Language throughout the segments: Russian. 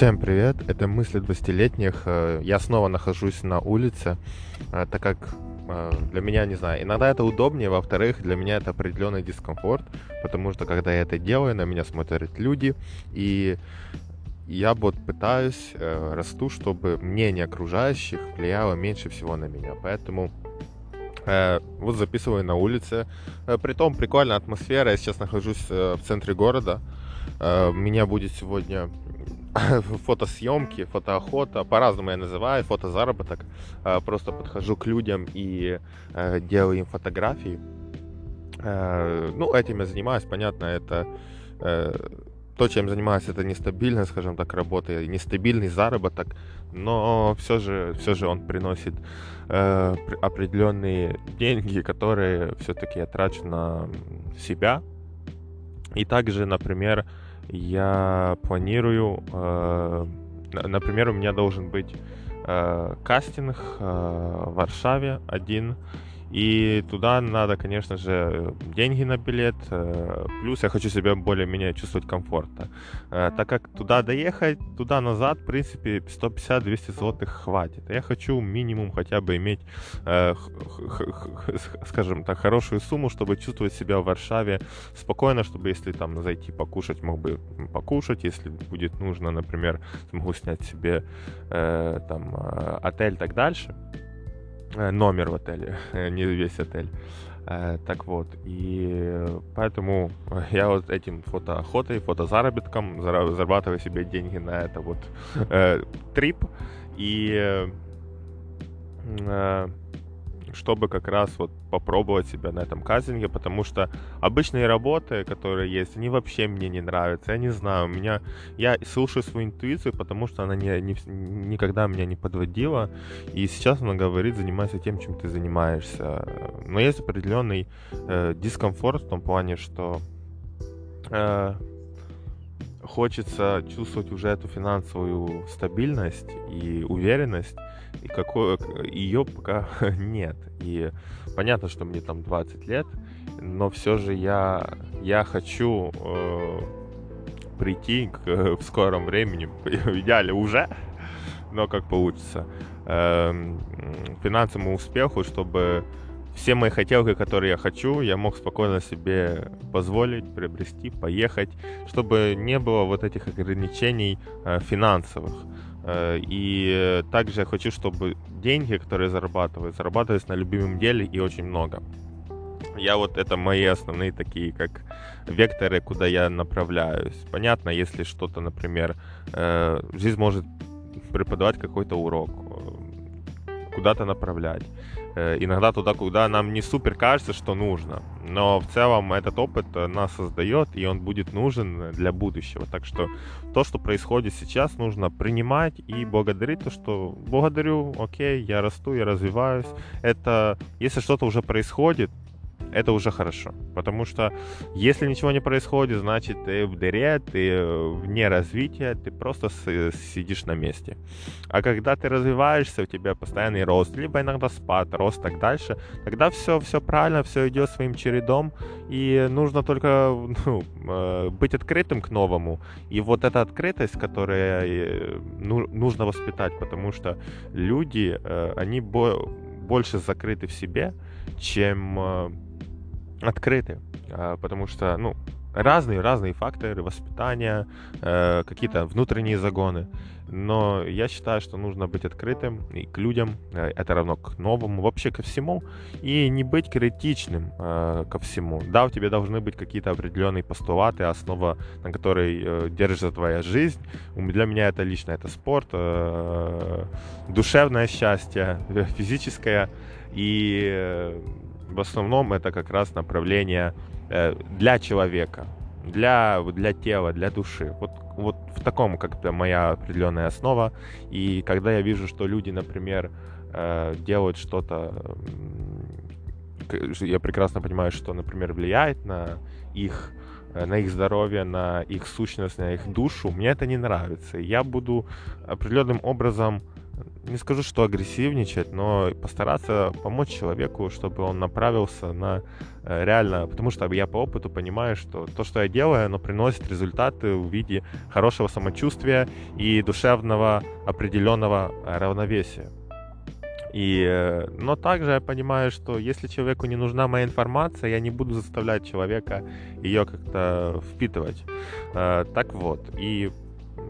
Всем привет, это мысли 20-летних. Э, я снова нахожусь на улице, э, так как э, для меня, не знаю, иногда это удобнее, во-вторых, для меня это определенный дискомфорт, потому что когда я это делаю, на меня смотрят люди, и я вот пытаюсь, расту, чтобы мнение окружающих влияло меньше всего на меня, поэтому вот записываю на улице. Притом прикольная атмосфера. Я сейчас нахожусь в центре города. Меня будет сегодня фотосъемки, фотоохота, по-разному я называю, фотозаработок. Просто подхожу к людям и э, делаю им фотографии. Э, ну, этим я занимаюсь, понятно, это э, то, чем занимаюсь, это нестабильная, скажем так, работа, нестабильный заработок, но все же, все же он приносит э, определенные деньги, которые все-таки я трачу на себя. И также, например, я планирую, э, например, у меня должен быть э, кастинг э, в Варшаве один и туда надо, конечно же, деньги на билет. Э, плюс я хочу себя более-менее чувствовать комфортно. Э, так как туда доехать, туда-назад, в принципе, 150-200 злотых хватит. Я хочу минимум хотя бы иметь, э, скажем так, хорошую сумму, чтобы чувствовать себя в Варшаве спокойно, чтобы если там зайти покушать, мог бы покушать. Если будет нужно, например, могу снять себе там отель и так дальше. Э, номер в отеле, не весь отель. Э, так вот, и поэтому я вот этим фотоохотой, фотозаработком зарабатываю себе деньги на это вот э, трип. И э, чтобы как раз вот попробовать себя на этом кастинге, потому что обычные работы, которые есть, они вообще мне не нравятся. Я не знаю, у меня я слушаю свою интуицию, потому что она не, не, никогда меня не подводила, и сейчас она говорит, занимайся тем, чем ты занимаешься. Но есть определенный э, дискомфорт в том плане, что э, хочется чувствовать уже эту финансовую стабильность и уверенность, и какой, ее пока нет. И понятно, что мне там 20 лет, но все же я, я хочу э, прийти к, в скором времени, в идеале уже, но как получится, э, финансовому успеху, чтобы все мои хотелки, которые я хочу, я мог спокойно себе позволить, приобрести, поехать, чтобы не было вот этих ограничений э, финансовых. Э, и также я хочу, чтобы деньги, которые зарабатываю, зарабатывались на любимом деле и очень много. Я вот это мои основные такие как векторы, куда я направляюсь. Понятно, если что-то, например, э, жизнь может преподавать какой-то урок, куда-то направлять. Э, иногда туда, куда нам не супер кажется, что нужно. Но в целом этот опыт э, нас создает, и он будет нужен для будущего. Так что то, что происходит сейчас, нужно принимать и благодарить то, что благодарю, окей, я расту, я развиваюсь. Это, если что-то уже происходит, это уже хорошо. Потому что если ничего не происходит, значит ты в дыре, ты э, вне развития, ты просто сидишь на месте. А когда ты развиваешься, у тебя постоянный рост, либо иногда спад, рост так дальше, тогда все, все правильно, все идет своим чередом, и нужно только ну, э, быть открытым к новому. И вот эта открытость, которая э, ну, нужно воспитать, потому что люди, они больше закрыты в себе, чем открыты, а, потому что, ну, разные, разные факторы воспитания, э, какие-то внутренние загоны. Но я считаю, что нужно быть открытым и к людям, э, это равно к новому, вообще ко всему, и не быть критичным э, ко всему. Да, у тебя должны быть какие-то определенные постулаты, основа, на которой держится твоя жизнь. Для меня это лично, это спорт, душевное счастье, физическое и в основном это как раз направление э, для человека, для, для тела, для души. Вот, вот в таком как-то моя определенная основа. И когда я вижу, что люди, например, э, делают что-то, я прекрасно понимаю, что, например, влияет на их э, на их здоровье, на их сущность, на их душу, мне это не нравится. Я буду определенным образом не скажу, что агрессивничать, но постараться помочь человеку, чтобы он направился на Э, реально, потому что я по опыту понимаю, что то, что я делаю, оно приносит результаты в виде хорошего самочувствия и душевного определенного равновесия. И, э, но также я понимаю, что если человеку не нужна моя информация, я не буду заставлять человека ее как-то впитывать. Э, так вот, и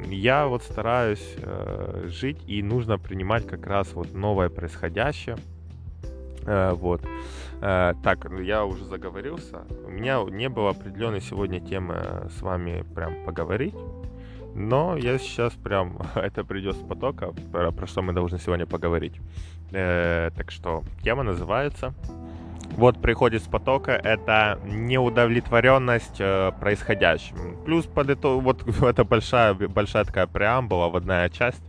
я вот стараюсь жить, и нужно принимать как раз вот новое происходящее, Э, вот. Э, так, ну, я уже заговорился. У меня не было определенной сегодня темы с вами прям поговорить. Но я сейчас прям, это придет с потока, про, про что мы должны сегодня поговорить. Э, так что тема называется вот приходит с потока, это неудовлетворенность э, происходящим. Плюс под это, вот это большая, большая такая преамбула, водная часть,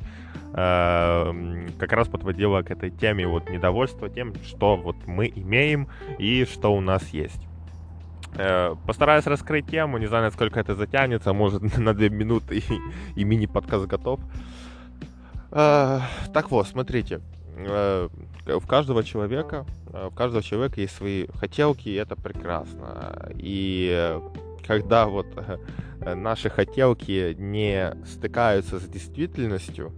э, как раз подводила к этой теме вот недовольство тем, что вот мы имеем и что у нас есть. Э, постараюсь раскрыть тему, не знаю, насколько это затянется, может на две минуты и, и мини-подкаст готов. Э, так вот, смотрите, э, у каждого человека, у каждого человека есть свои хотелки, и это прекрасно. И когда вот наши хотелки не стыкаются с действительностью,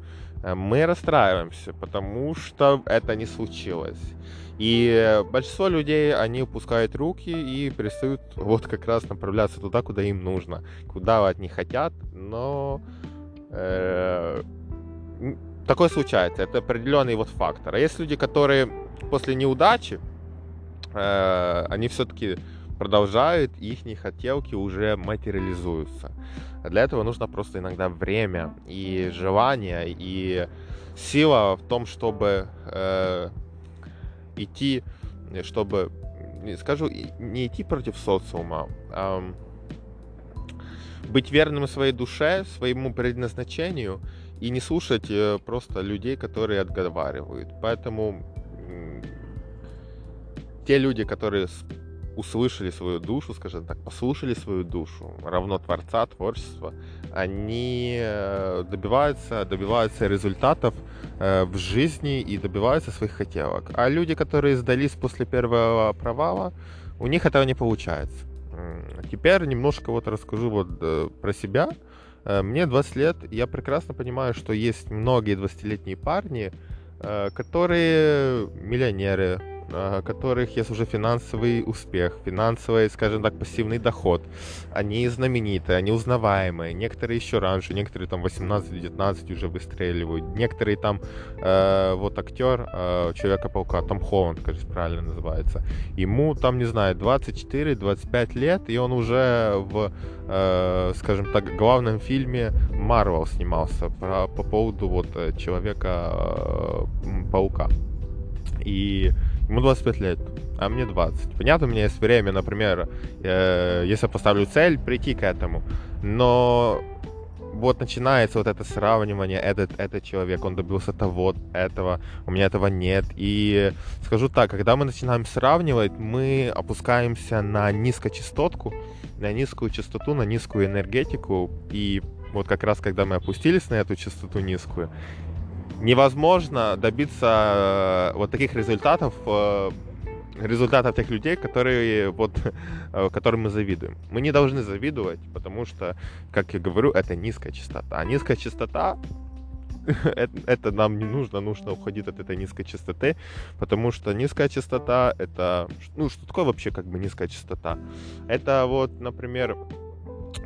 мы расстраиваемся, потому что это не случилось. И большинство людей, они упускают руки и перестают вот как раз направляться туда, куда им нужно, куда они хотят, но э, такое случается, это определенный вот фактор. А есть люди, которые после неудачи, э, они все-таки продолжают, их хотелки уже материализуются. Для этого нужно просто иногда время и желание, и сила в том, чтобы э, идти, чтобы, скажу, не идти против социума, а быть верным своей душе, своему предназначению и не слушать э, просто людей, которые отговаривают. Поэтому те люди, которые услышали свою душу, скажем так, послушали свою душу, равно Творца, творчества, они э, добиваются, добиваются результатов э, в жизни и добиваются своих хотелок. А люди, которые сдались после первого провала, у них этого не получается. Теперь немножко вот расскажу вот про себя. Мне 20 лет, я прекрасно понимаю, что есть многие 20-летние парни, которые миллионеры, которых есть уже финансовый успех, финансовый, скажем так, пассивный доход. Они знаменитые, они узнаваемые. Некоторые еще раньше, некоторые там 18-19 уже выстреливают. Некоторые там, э, вот актер э, Человека-паука, Том Холланд, кажется, правильно называется. Ему там, не знаю, 24-25 лет, и он уже в, э, скажем так, главном фильме Марвел снимался по, по поводу вот э, Человека-паука. И Ему 25 лет, а мне 20. Понятно, у меня есть время, например, э, если я поставлю цель, прийти к этому. Но вот начинается вот это сравнивание, этот, этот человек, он добился того, этого, у меня этого нет. И скажу так, когда мы начинаем сравнивать, мы опускаемся на низкочастотку, на низкую частоту, на низкую энергетику. И вот как раз когда мы опустились на эту частоту низкую, невозможно добиться э, вот таких результатов, э, результатов тех людей, которые вот, э, которым мы завидуем. Мы не должны завидовать, потому что, как я говорю, это низкая частота. А низкая частота это, это нам не нужно, нужно уходить от этой низкой частоты, потому что низкая частота это, ну, что такое вообще как бы низкая частота? Это вот, например,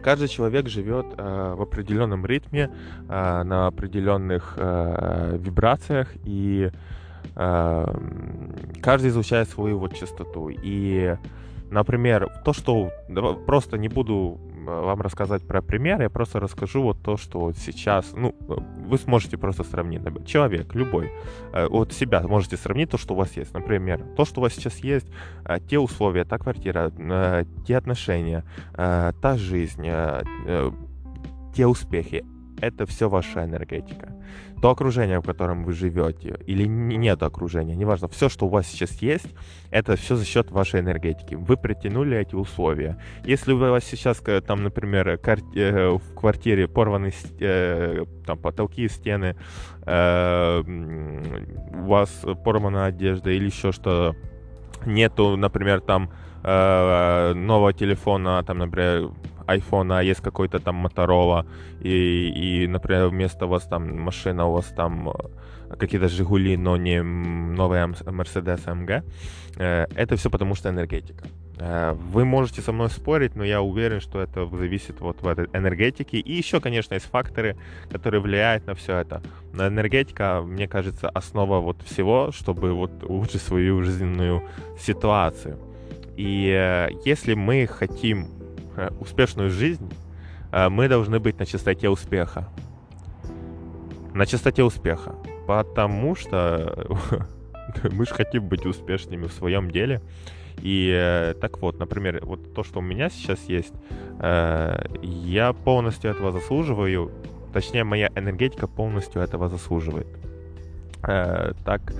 каждый человек живет э, в определенном ритме, э, на определенных э, вибрациях, и э, каждый изучает свою вот частоту. И, например, то, что просто не буду вам рассказать про пример, я просто расскажу вот то, что вот сейчас, ну, вы сможете просто сравнить. Человек, любой, э, от себя можете сравнить то, что у вас есть. Например, то, что у вас сейчас есть, э, те условия, та квартира, э, те отношения, та жизнь, те успехи, это все ваша энергетика. То окружение, в котором вы живете, или нет окружения, неважно, все, что у вас сейчас есть, это все за счет вашей энергетики. Вы притянули эти условия. Если у вас сейчас, там, например, э, в квартире порваны э, там, потолки, стены, э, у вас порвана одежда или еще что нету, например, там э, нового телефона, там, например, iPhone, а есть какой-то там Motorola, и, и, например, вместо вас там машина, у вас там э, какие-то Жигули, но не новые Mercedes AMG, э, это все потому что энергетика. Э, вы можете со мной спорить, но я уверен, что это зависит вот в этой энергетике. И еще, конечно, есть факторы, которые влияют на все это. Но энергетика, мне кажется, основа вот всего, чтобы вот улучшить свою жизненную ситуацию. И если мы хотим Э, успешную жизнь, э, мы должны быть на частоте успеха. На частоте успеха. Потому что мы же хотим быть успешными в своем деле. И э, так вот, например, вот то, что у меня сейчас есть, я полностью этого заслуживаю. Точнее, моя энергетика полностью этого заслуживает. Так,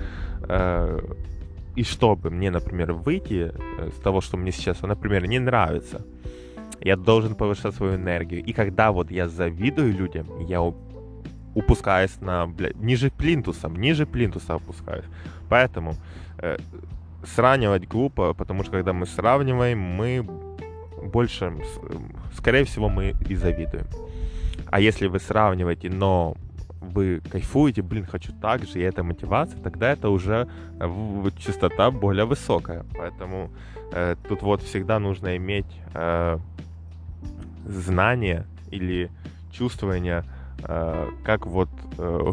и чтобы мне, например, выйти с того, что мне сейчас, например, не нравится, я должен повышать свою энергию. И когда вот я завидую людям, я упускаюсь на, блядь, ниже плинтуса, ниже плинтуса опускаюсь. Поэтому э, сравнивать глупо, потому что когда мы сравниваем, мы больше, скорее всего, мы и завидуем. А если вы сравниваете, но вы кайфуете, блин, хочу так же, и это мотивация, тогда это уже частота более высокая. Поэтому э, тут вот всегда нужно иметь э, знание или чувствование, э, как вот э,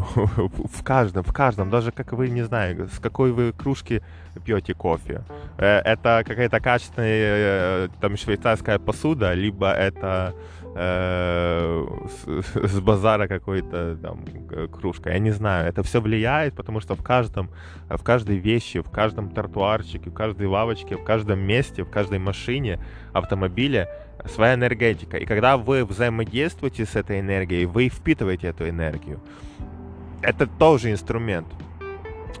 в каждом, в каждом, даже как вы, не знаю, с какой вы кружки пьете кофе. Э, это какая-то качественная там швейцарская посуда, либо это с, с базара какой-то там кружка. Я не знаю, это все влияет, потому что в каждом, в каждой вещи, в каждом тротуарчике, в каждой лавочке, в каждом месте, в каждой машине, автомобиле своя энергетика. И когда вы взаимодействуете с этой энергией, вы впитываете эту энергию. Это тоже инструмент.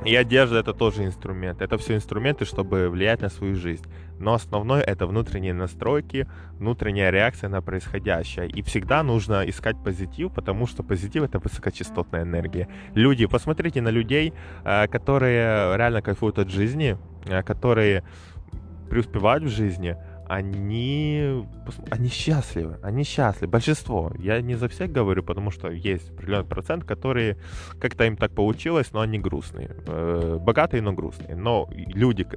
И одежда это тоже инструмент. Это все инструменты, чтобы влиять на свою жизнь. Но основное это внутренние настройки, внутренняя реакция на происходящее. И всегда нужно искать позитив, потому что позитив это высокочастотная энергия. Люди, посмотрите на людей, э, которые реально кайфуют от жизни, э, которые преуспевают в жизни, они, они счастливы, они счастливы, большинство. Я не за всех говорю, потому что есть определенный процент, которые как-то им так получилось, но они грустные. Э, богатые, но грустные. Но люди, к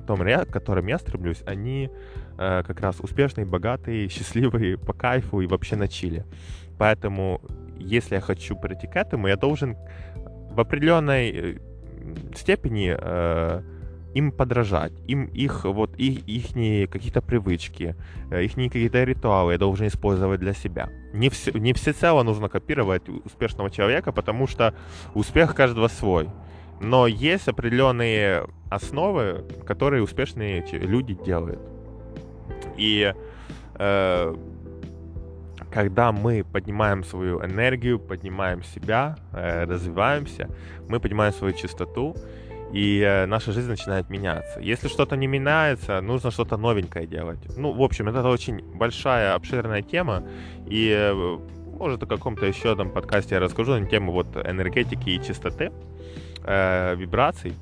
которым я стремлюсь, они э, как раз успешные, богатые, счастливые, по кайфу и вообще на чиле. Поэтому, если я хочу прийти к этому, я должен в определенной э, степени им подражать, им их вот их их какие-то привычки, э, их какие-то ритуалы я должен использовать для себя. Не все не всецело нужно копировать успешного человека, потому что успех каждого свой. Но есть определенные основы, которые успешные люди делают. И э, когда мы поднимаем свою энергию, поднимаем себя, э, развиваемся, мы поднимаем свою чистоту, и э, наша жизнь начинает меняться. Если что-то не меняется, нужно что-то новенькое делать. Ну, в общем, это очень большая, обширная тема, и э, может, в каком-то еще одном подкасте я расскажу на тему вот энергетики и чистоты, э, вибраций.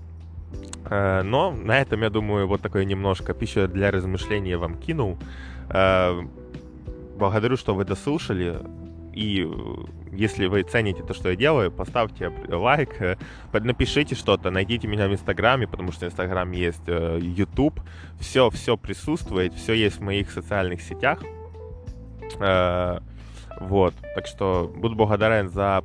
Э, но на этом, я думаю, вот такое немножко пища для размышления вам кинул. Э, благодарю, что вы дослушали. И э, если вы цените то, что я делаю, поставьте лайк, э, напишите что-то, найдите меня в Инстаграме, потому что в Инстаграме есть э, YouTube. Все, все присутствует, все есть в моих социальных сетях. Вот, так что буду благодарен за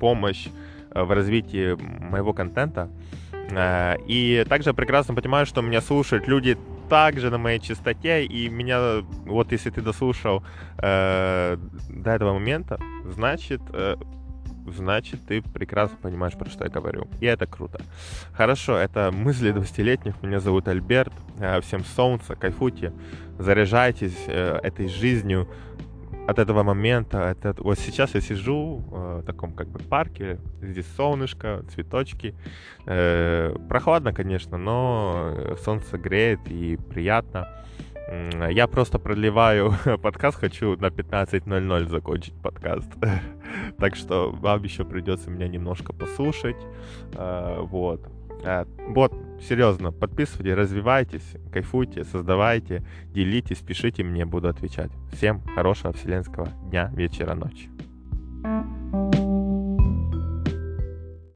помощь в развитии моего контента. И также прекрасно понимаю, что меня слушают люди также на моей частоте, и меня, вот если ты дослушал э, до этого момента, значит, э, значит, ты прекрасно понимаешь, про что я говорю. И это круто. Хорошо, это мысли 20-летних. Меня зовут Альберт. Э, всем солнца, кайфуйте, заряжайтесь э, этой жизнью, от этого момента, от, вот сейчас я сижу э, в таком как бы парке, здесь солнышко, цветочки, э, прохладно, конечно, но солнце греет и приятно. Я просто продлеваю подкаст, хочу на 15.00 закончить подкаст. так что вам еще придется меня немножко послушать. Э, вот. Э, вот, серьезно, подписывайтесь, развивайтесь, кайфуйте, создавайте, делитесь, пишите мне, буду отвечать. Всем хорошего вселенского дня, вечера, ночи. thank you